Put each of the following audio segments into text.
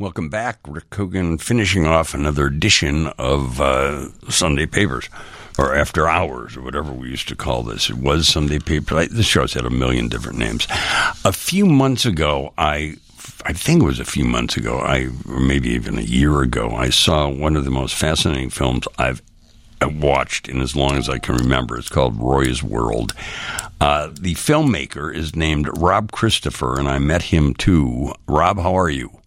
Welcome back. Rick Kogan finishing off another edition of uh, Sunday Papers, or After Hours, or whatever we used to call this. It was Sunday Papers. This show's had a million different names. A few months ago, I I think it was a few months ago, I or maybe even a year ago, I saw one of the most fascinating films I've watched in as long as I can remember. It's called Roy's World. Uh, the filmmaker is named Rob Christopher, and I met him too. Rob, how are you?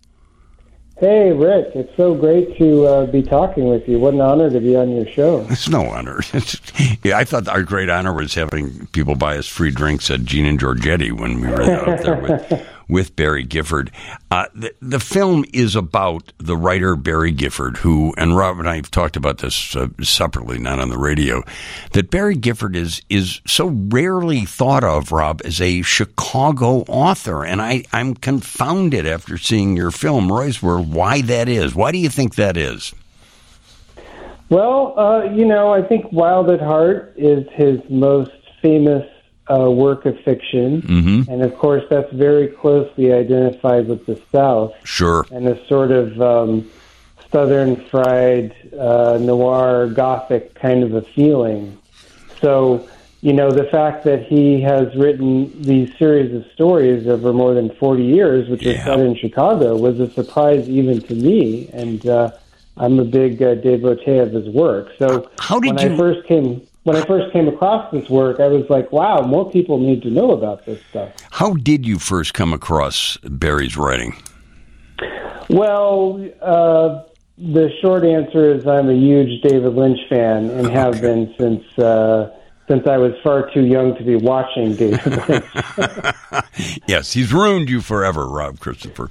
Hey, Rick, it's so great to uh, be talking with you. What an honor to be on your show. It's no honor. yeah, I thought our great honor was having people buy us free drinks at Gene and Georgetti when we were out there with with Barry Gifford. Uh, the, the film is about the writer Barry Gifford, who, and Rob and I have talked about this uh, separately, not on the radio, that Barry Gifford is is so rarely thought of, Rob, as a Chicago author. And I, I'm confounded after seeing your film, Roy's World, why that is. Why do you think that is? Well, uh, you know, I think Wild at Heart is his most famous uh, work of fiction, mm-hmm. and of course that's very closely identified with the South. Sure. And a sort of um, southern fried uh, noir gothic kind of a feeling. So, you know, the fact that he has written these series of stories over more than 40 years, which yeah. set in Chicago, was a surprise even to me. And uh, I'm a big uh, devotee of his work. So How did when you... I first came when I first came across this work, I was like, wow, more people need to know about this stuff. How did you first come across Barry's writing? Well, uh, the short answer is I'm a huge David Lynch fan and have been since uh, since I was far too young to be watching David Lynch. yes, he's ruined you forever, Rob Christopher.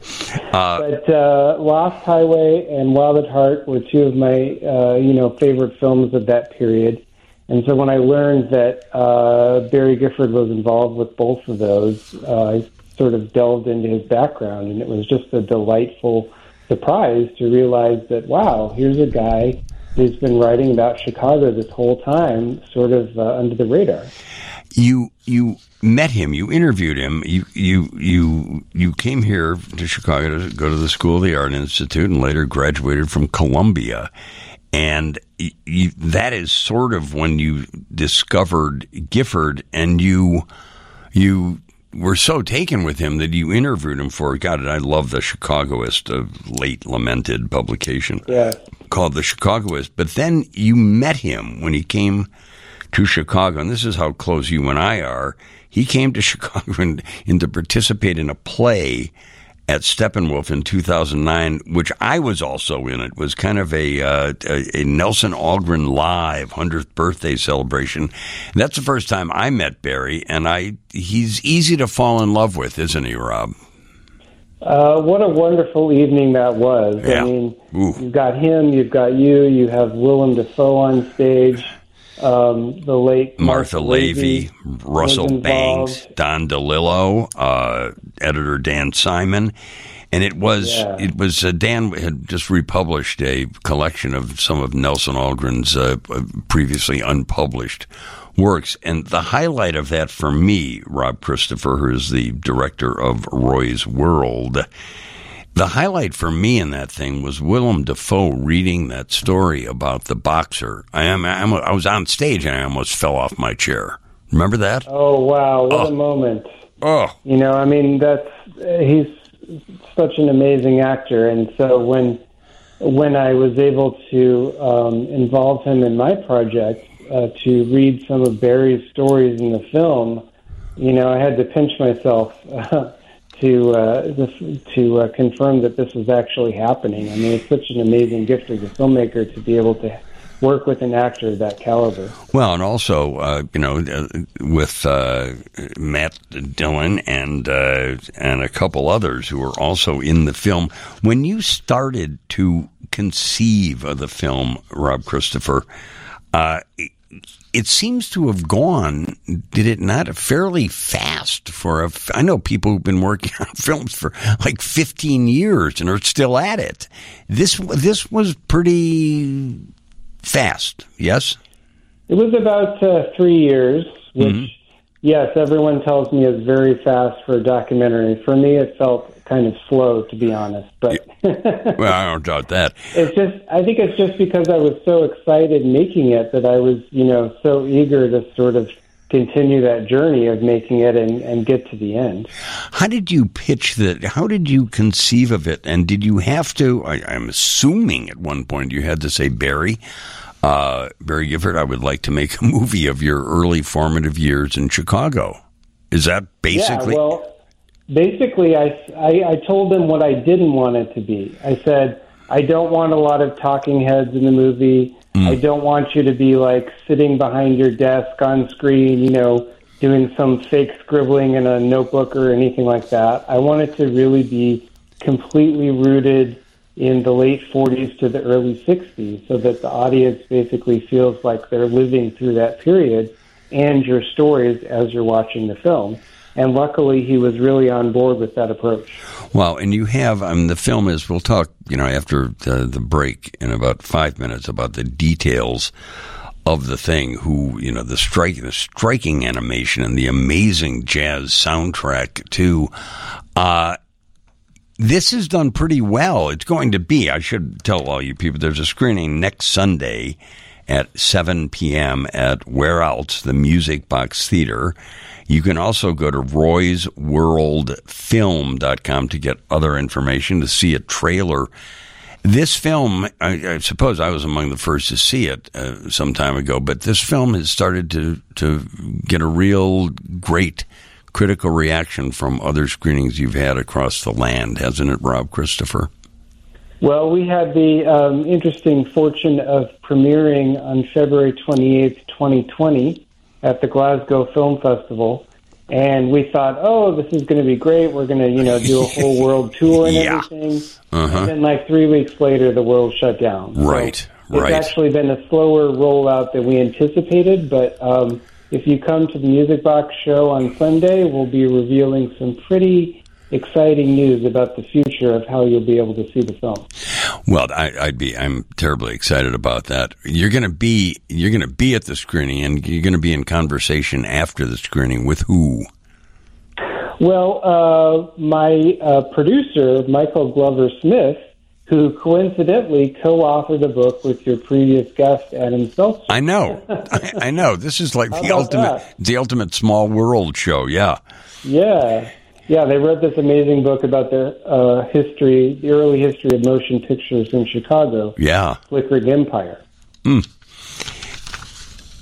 Uh, but uh, Lost Highway and Wild at Heart were two of my uh, you know favorite films of that period. And so when I learned that uh, Barry Gifford was involved with both of those, uh, I sort of delved into his background, and it was just a delightful surprise to realize that wow, here's a guy who's been writing about Chicago this whole time, sort of uh, under the radar. You you met him, you interviewed him, you you you you came here to Chicago to go to the School of the Art Institute, and later graduated from Columbia. And you, that is sort of when you discovered Gifford, and you you were so taken with him that you interviewed him for God. I love the Chicagoist, a late lamented publication yeah. called the Chicagoist. But then you met him when he came to Chicago, and this is how close you and I are. He came to Chicago and, and to participate in a play at Steppenwolf in 2009, which I was also in. It was kind of a, uh, a, Nelson Algren live 100th birthday celebration. And that's the first time I met Barry, and I he's easy to fall in love with, isn't he, Rob? Uh, what a wonderful evening that was. Yeah. I mean, Ooh. you've got him, you've got you, you have Willem Dafoe on stage um, the late Martha, Martha Lavey, Russell Banks, Don DeLillo, uh, editor Dan Simon. And it was yeah. it was uh, Dan had just republished a collection of some of Nelson Algren's uh, previously unpublished works, and the highlight of that for me, Rob Christopher, who is the director of Roy's World, the highlight for me in that thing was Willem Dafoe reading that story about the boxer. I am I was on stage and I almost fell off my chair. Remember that? Oh wow, what oh. a moment! Oh, you know, I mean, that's he's such an amazing actor, and so when when I was able to um, involve him in my project uh, to read some of Barry's stories in the film, you know, I had to pinch myself. to uh, this, to uh, confirm that this was actually happening. I mean, it's such an amazing gift as a filmmaker to be able to work with an actor of that caliber. Well, and also, uh, you know, uh, with uh, Matt Dillon and uh, and a couple others who were also in the film. When you started to conceive of the film, Rob Christopher, uh, it seems to have gone, did it not, fairly fast for a. I know people who've been working on films for like 15 years and are still at it. This this was pretty fast, yes? It was about uh, three years, which, mm-hmm. yes, everyone tells me is very fast for a documentary. For me, it felt kind of slow, to be honest. But well, I don't doubt that. It's just I think it's just because I was so excited making it that I was you know so eager to sort of continue that journey of making it and, and get to the end. How did you pitch that? How did you conceive of it? And did you have to? I, I'm assuming at one point you had to say Barry. Uh, Barry Gifford, I would like to make a movie of your early formative years in Chicago. Is that basically? Yeah, well, basically, I, I, I told them what I didn't want it to be. I said, I don't want a lot of talking heads in the movie. Mm. I don't want you to be like sitting behind your desk on screen, you know, doing some fake scribbling in a notebook or anything like that. I want it to really be completely rooted in the late 40s to the early 60s so that the audience basically feels like they're living through that period and your stories as you're watching the film. And luckily, he was really on board with that approach. Well, and you have, I mean, the film is, we'll talk, you know, after the, the break in about five minutes about the details of the thing who you know the strike the striking animation and the amazing jazz soundtrack too uh this is done pretty well. It's going to be, I should tell all you people, there's a screening next Sunday at 7 p.m. at Where Else, the Music Box Theater. You can also go to roysworldfilm.com to get other information, to see a trailer. This film, I, I suppose I was among the first to see it uh, some time ago, but this film has started to, to get a real great critical reaction from other screenings you've had across the land, hasn't it, Rob Christopher? Well, we had the um, interesting fortune of premiering on February 28th, 2020, at the Glasgow Film Festival. And we thought, oh, this is going to be great. We're going to, you know, do a whole world tour and yeah. everything. Uh-huh. And then, like three weeks later, the world shut down. Right, so right. It's actually been a slower rollout than we anticipated, but um, if you come to the Music Box show on Sunday, we'll be revealing some pretty exciting news about the future of how you'll be able to see the film. Well, I, would be. I'm terribly excited about that. You're going to be. You're going to be at the screening, and you're going to be in conversation after the screening with who? Well, uh, my uh, producer, Michael Glover Smith, who coincidentally co-authored a book with your previous guest, Adam Selzer. I know, I, I, know. This is like the ultimate, that? the ultimate small world show. Yeah, yeah, yeah. They wrote this amazing book about the uh, history, the early history of motion pictures in Chicago. Yeah, Flickering Empire. Mm.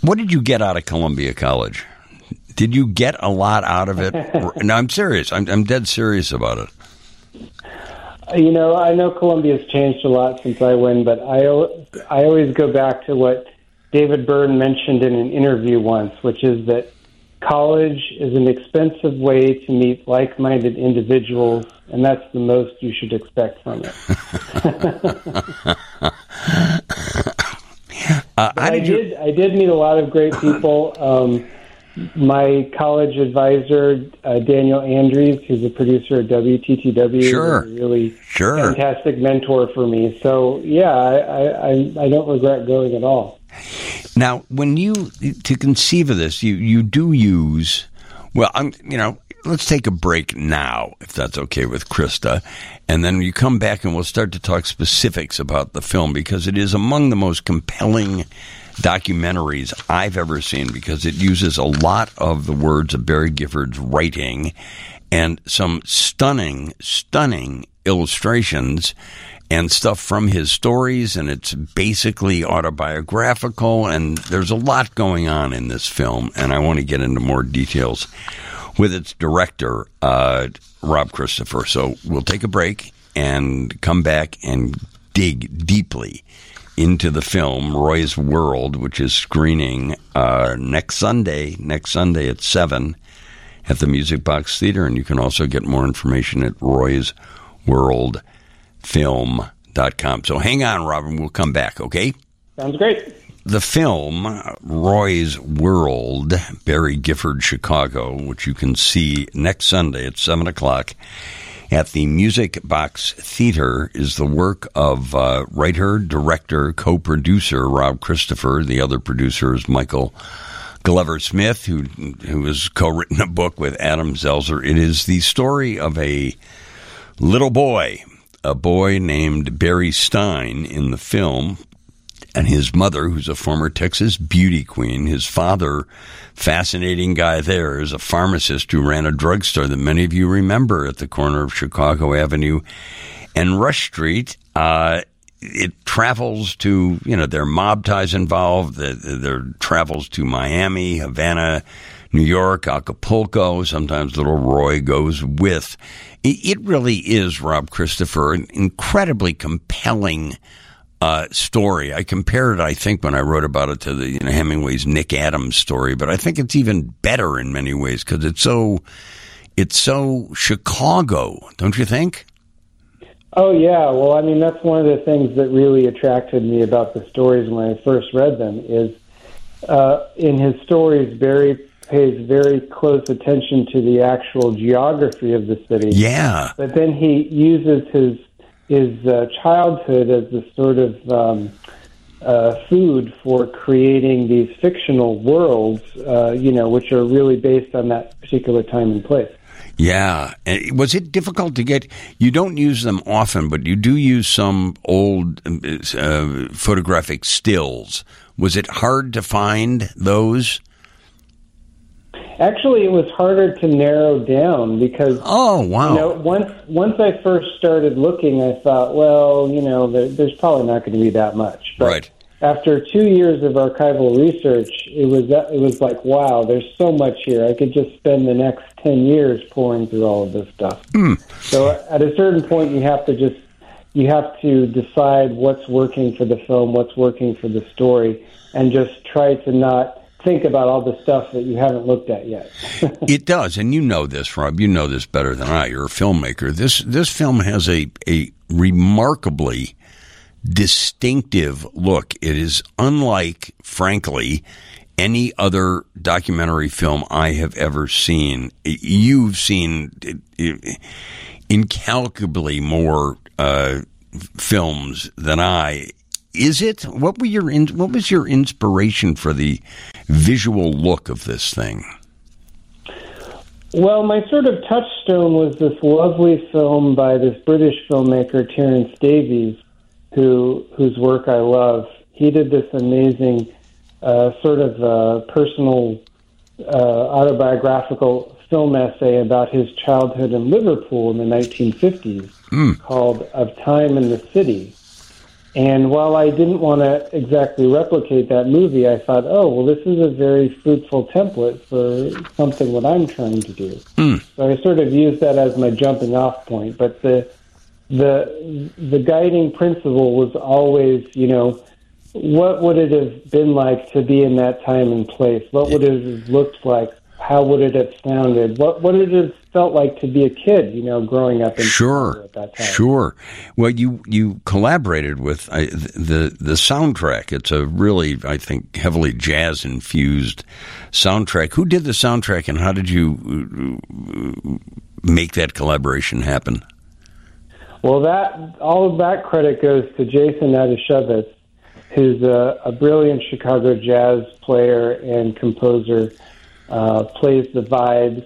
What did you get out of Columbia College? Did you get a lot out of it? no, I'm serious. I'm, I'm dead serious about it. You know, I know Columbia's changed a lot since I went, but I I always go back to what David Byrne mentioned in an interview once, which is that college is an expensive way to meet like-minded individuals, and that's the most you should expect from it. uh, I did, you... I did meet a lot of great people. Um, my college advisor, uh, Daniel Andrews, who's a producer at WTTW, sure. really sure. fantastic mentor for me. So yeah, I, I, I don't regret going at all. Now, when you to conceive of this, you you do use well, I'm you know. Let's take a break now, if that's okay with Krista, and then you come back and we'll start to talk specifics about the film because it is among the most compelling documentaries I've ever seen because it uses a lot of the words of Barry Gifford's writing and some stunning, stunning illustrations and stuff from his stories, and it's basically autobiographical, and there's a lot going on in this film, and I want to get into more details with its director, uh, Rob Christopher. So we'll take a break and come back and dig deeply into the film Roy's World, which is screening uh, next Sunday, next Sunday at 7 at the Music Box Theater. And you can also get more information at roysworldfilm.com. So hang on, Robin. We'll come back, okay? Sounds great. The film, Roy's World, Barry Gifford, Chicago, which you can see next Sunday at 7 o'clock at the Music Box Theater is the work of uh, writer, director, co-producer Rob Christopher. The other producer is Michael Glover Smith, who who has co-written a book with Adam Selzer. It is the story of a little boy, a boy named Barry Stein in the film, and his mother, who's a former Texas beauty queen. His father, fascinating guy there, is a pharmacist who ran a drugstore that many of you remember at the corner of Chicago Avenue and Rush Street. Uh, it travels to, you know, there are mob ties involved. There travels to Miami, Havana, New York, Acapulco. Sometimes little Roy goes with. It really is, Rob Christopher, an incredibly compelling uh, story. I compared it, I think, when I wrote about it to the you know, Hemingway's Nick Adams story, but I think it's even better in many ways because it's so it's so Chicago, don't you think? Oh yeah, well, I mean that's one of the things that really attracted me about the stories when I first read them is uh, in his stories Barry pays very close attention to the actual geography of the city. Yeah, but then he uses his his uh, childhood as the sort of um, uh, food for creating these fictional worlds, uh, you know, which are really based on that particular time and place. Yeah. Was it difficult to get? You don't use them often, but you do use some old uh, photographic stills. Was it hard to find those? Actually, it was harder to narrow down because oh wow! You know, once once I first started looking, I thought, well, you know, there, there's probably not going to be that much. But right after two years of archival research, it was it was like, wow, there's so much here. I could just spend the next ten years pouring through all of this stuff. Mm. So at a certain point, you have to just you have to decide what's working for the film, what's working for the story, and just try to not think about all the stuff that you haven't looked at yet. it does, and you know this, Rob. You know this better than I. You're a filmmaker. This this film has a a remarkably distinctive look. It is unlike, frankly, any other documentary film I have ever seen. You've seen incalculably more uh, films than I. Is it? What were your in, What was your inspiration for the visual look of this thing? Well, my sort of touchstone was this lovely film by this British filmmaker Terence Davies who whose work I love. He did this amazing uh, sort of uh, personal uh, autobiographical film essay about his childhood in Liverpool in the 1950s mm. called Of Time and the City. And while I didn't want to exactly replicate that movie, I thought, oh, well, this is a very fruitful template for something that I'm trying to do. Mm. So I sort of used that as my jumping off point. But the the the guiding principle was always, you know, what would it have been like to be in that time and place? What would it have looked like? How would it have sounded? What would it have felt like to be a kid? You know, growing up in sure, at that time. Sure. Well, you you collaborated with uh, the the soundtrack. It's a really, I think, heavily jazz infused soundtrack. Who did the soundtrack, and how did you uh, make that collaboration happen? Well, that all of that credit goes to Jason Adasiewicz, who's a, a brilliant Chicago jazz player and composer. Uh, plays the vibes,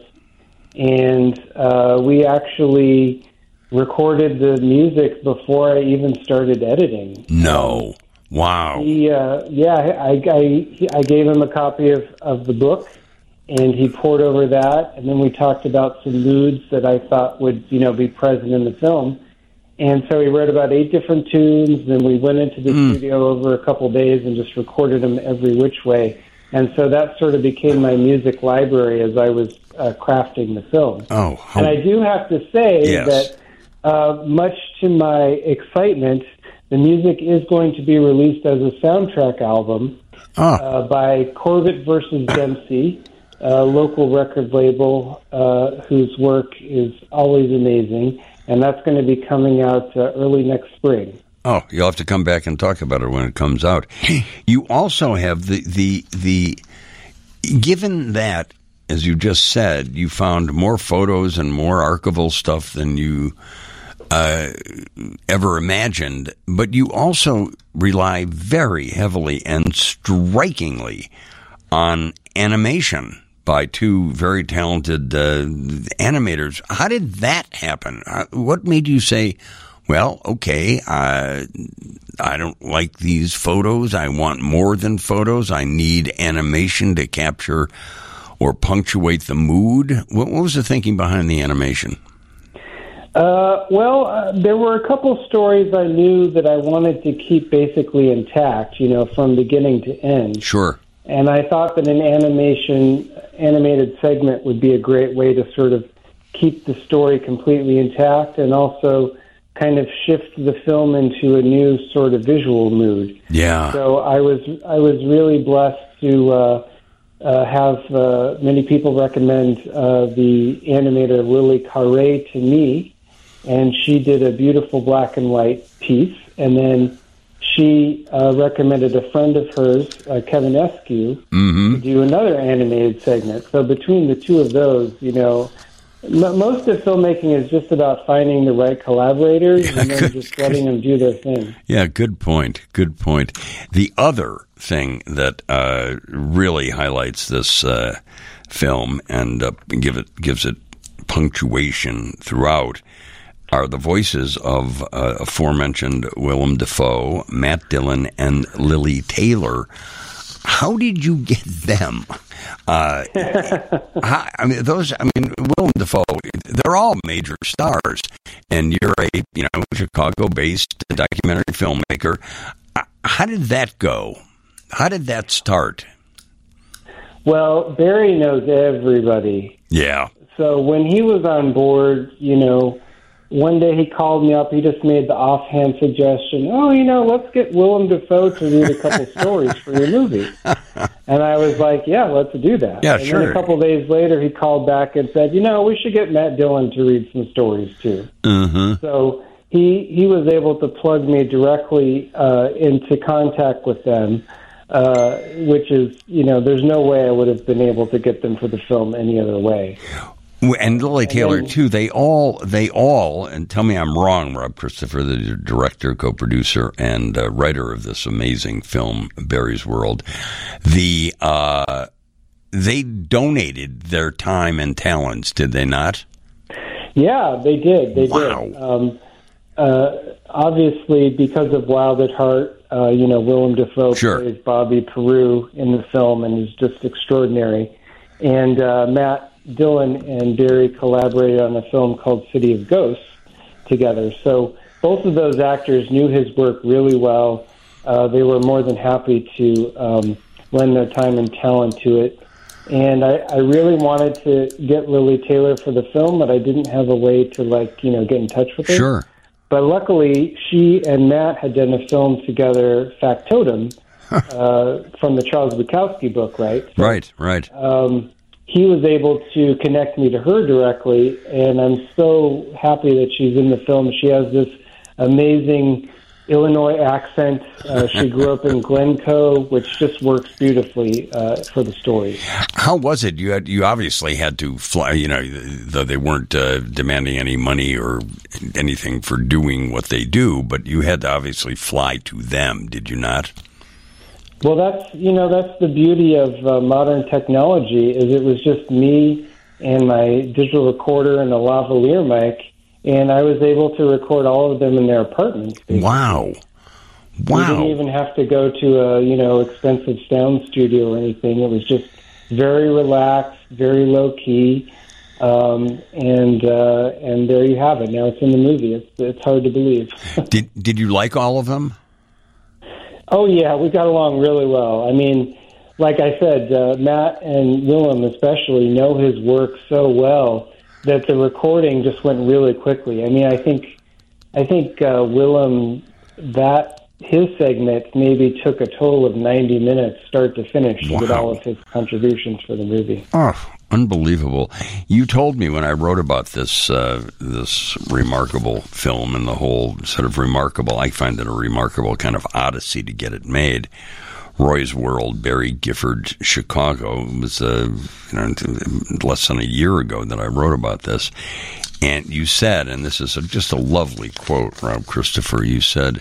and uh, we actually recorded the music before I even started editing. No, wow. He, uh, yeah, I, I, I gave him a copy of, of the book, and he poured over that, and then we talked about some moods that I thought would, you know, be present in the film and so we wrote about eight different tunes. Then we went into the mm. studio over a couple of days and just recorded them every which way. And so that sort of became my music library as I was uh, crafting the film. Oh, how... and I do have to say yes. that, uh, much to my excitement, the music is going to be released as a soundtrack album ah. uh, by Corbett versus Dempsey, a local record label uh, whose work is always amazing and that's going to be coming out uh, early next spring. Oh, you'll have to come back and talk about it when it comes out. You also have the the the given that as you just said, you found more photos and more archival stuff than you uh, ever imagined, but you also rely very heavily and strikingly on animation by two very talented uh, animators. How did that happen? Uh, what made you say, well, okay, uh, I don't like these photos. I want more than photos. I need animation to capture or punctuate the mood. What, what was the thinking behind the animation? Uh, well, uh, there were a couple stories I knew that I wanted to keep basically intact, you know, from beginning to end. Sure. And I thought that an animation animated segment would be a great way to sort of keep the story completely intact and also kind of shift the film into a new sort of visual mood. Yeah. So I was I was really blessed to uh, uh, have uh, many people recommend uh, the animator Lilli Carré to me, and she did a beautiful black and white piece, and then she uh, recommended a friend of hers, uh, Kevin Eskew, mm-hmm. to do another animated segment. So between the two of those, you know, most of filmmaking is just about finding the right collaborators yeah, and then good, just letting them do their thing. Yeah, good point. Good point. The other thing that uh, really highlights this uh, film and uh, give it gives it punctuation throughout are the voices of uh, aforementioned Willem Dafoe, Matt Dillon, and Lili Taylor. How did you get them? Uh, how, I mean, those. I mean, Willem Dafoe. They're all major stars, and you're a you know Chicago-based documentary filmmaker. Uh, how did that go? How did that start? Well, Barry knows everybody. Yeah. So when he was on board, you know, one day he called me up. He just made the offhand suggestion, "Oh, you know, let's get Willem Dafoe to read a couple stories for your movie." And I was like, "Yeah, let's do that." Yeah, and sure. Then a couple days later, he called back and said, "You know, we should get Matt Dillon to read some stories too." Mm-hmm. So he he was able to plug me directly uh, into contact with them. Uh, which is, you know, there's no way I would have been able to get them for the film any other way. And Lili Taylor then, too. They all, they all, and tell me I'm wrong, Rob Christopher, the director, co-producer, and uh, writer of this amazing film, Barry's World. The uh, they donated their time and talents, did they not? Yeah, they did. They wow. did. Um, uh, obviously, because of Wild at Heart, uh, you know, Willem Dafoe sure. plays Bobby Peru in the film and is just extraordinary. And uh, Matt Dillon and Barry collaborated on a film called City of Ghosts together. So both of those actors knew his work really well. Uh, they were more than happy to um, lend their time and talent to it. And I, I really wanted to get Lili Taylor for the film, but I didn't have a way to like you know get in touch with her. Sure. But luckily, she and Matt had done a film together, Factotum, uh, from the Charles Bukowski book, right? So, right, right. Um, he was able to connect me to her directly, and I'm so happy that she's in the film. She has this amazing Illinois accent. Uh, she grew up in Glencoe, which just works beautifully uh, for the story. How was it? You had you obviously had to fly. You know, though they weren't uh, demanding any money or anything for doing what they do, but you had to obviously fly to them. Did you not? Well, that's you know that's the beauty of uh, modern technology is it was just me and my digital recorder and a lavalier mic, and I was able to record all of them in their apartments. Wow. Wow. We didn't even have to go to a you know expensive sound studio or anything. It was just very relaxed, very low key, um, and uh, and there you have it. Now it's in the movie. It's it's hard to believe. did Did you like all of them? Oh yeah, we got along really well. I mean, like I said, uh, Matt and Willem especially know his work so well that the recording just went really quickly. I mean, I think I think uh, Willem that his segment maybe took a total of 90 minutes start to finish wow. with all of his contributions for the movie. Oh, unbelievable. You told me when I wrote about this uh, this remarkable film and the whole sort of remarkable, I find it a remarkable kind of odyssey to get it made. Roy's World, Barry Gifford, Chicago. It was uh, you know, less than a year ago that I wrote about this. And you said, and this is a, just a lovely quote, Rob Christopher, you said,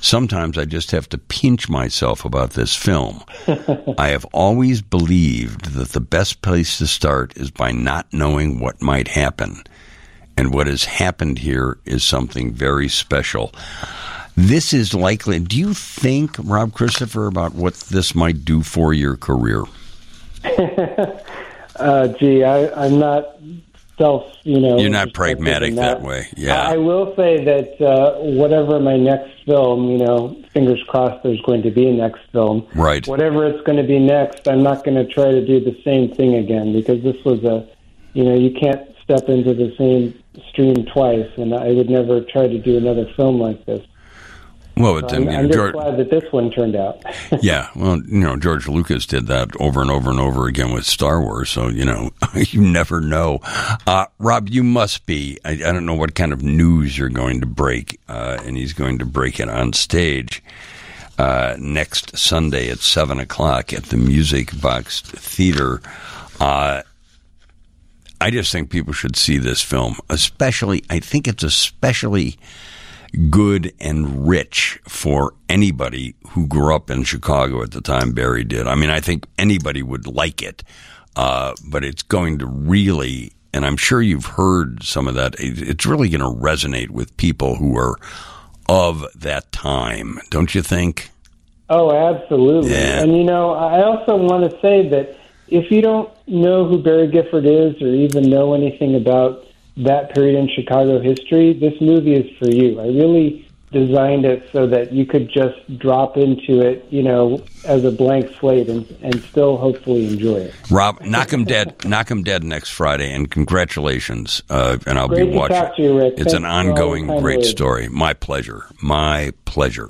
sometimes I just have to pinch myself about this film. I have always believed that the best place to start is by not knowing what might happen. And what has happened here is something very special. This is likely. Do you think, Rob Christopher, about what this might do for your career? uh, gee, I, I'm not self, you know. You're not pragmatic that. that. way. Yeah. I will say that uh, whatever my next film, you know, fingers crossed there's going to be a next film. Right. Whatever it's going to be next, I'm not going to try to do the same thing again because this was a, you know, you can't step into the same stream twice, and I would never try to do another film like this. Well, so I'm, I'm just George, glad that this one turned out. yeah, well, you know, George Lucas did that over and over and over again with Star Wars, so you know, you never know. Uh, Rob, you must be. I, don't know what kind of news you're going to break, uh, and he's going to break it on stage. Uh, next Sunday at seven o'clock at the Music Box Theater. Uh, I just think people should see this film, especially. I think it's especially good and rich for anybody who grew up in Chicago at the time Barry did. I mean, I think anybody would like it, uh, but it's going to really, and I'm sure you've heard some of that, it's really going to resonate with people who are of that time, don't you think? Oh, absolutely. Yeah. And, you know, I also want to say that if you don't know who Barry Gifford is or even know anything about that period in Chicago history, this movie is for you. I really designed it so that you could just drop into it, you know, as a blank slate and, and still hopefully enjoy it. Rob, knock him dead, knock him dead next Friday, and congratulations. Uh, and I'll great be watching. You, it's Thanks an ongoing great story. My pleasure. My pleasure.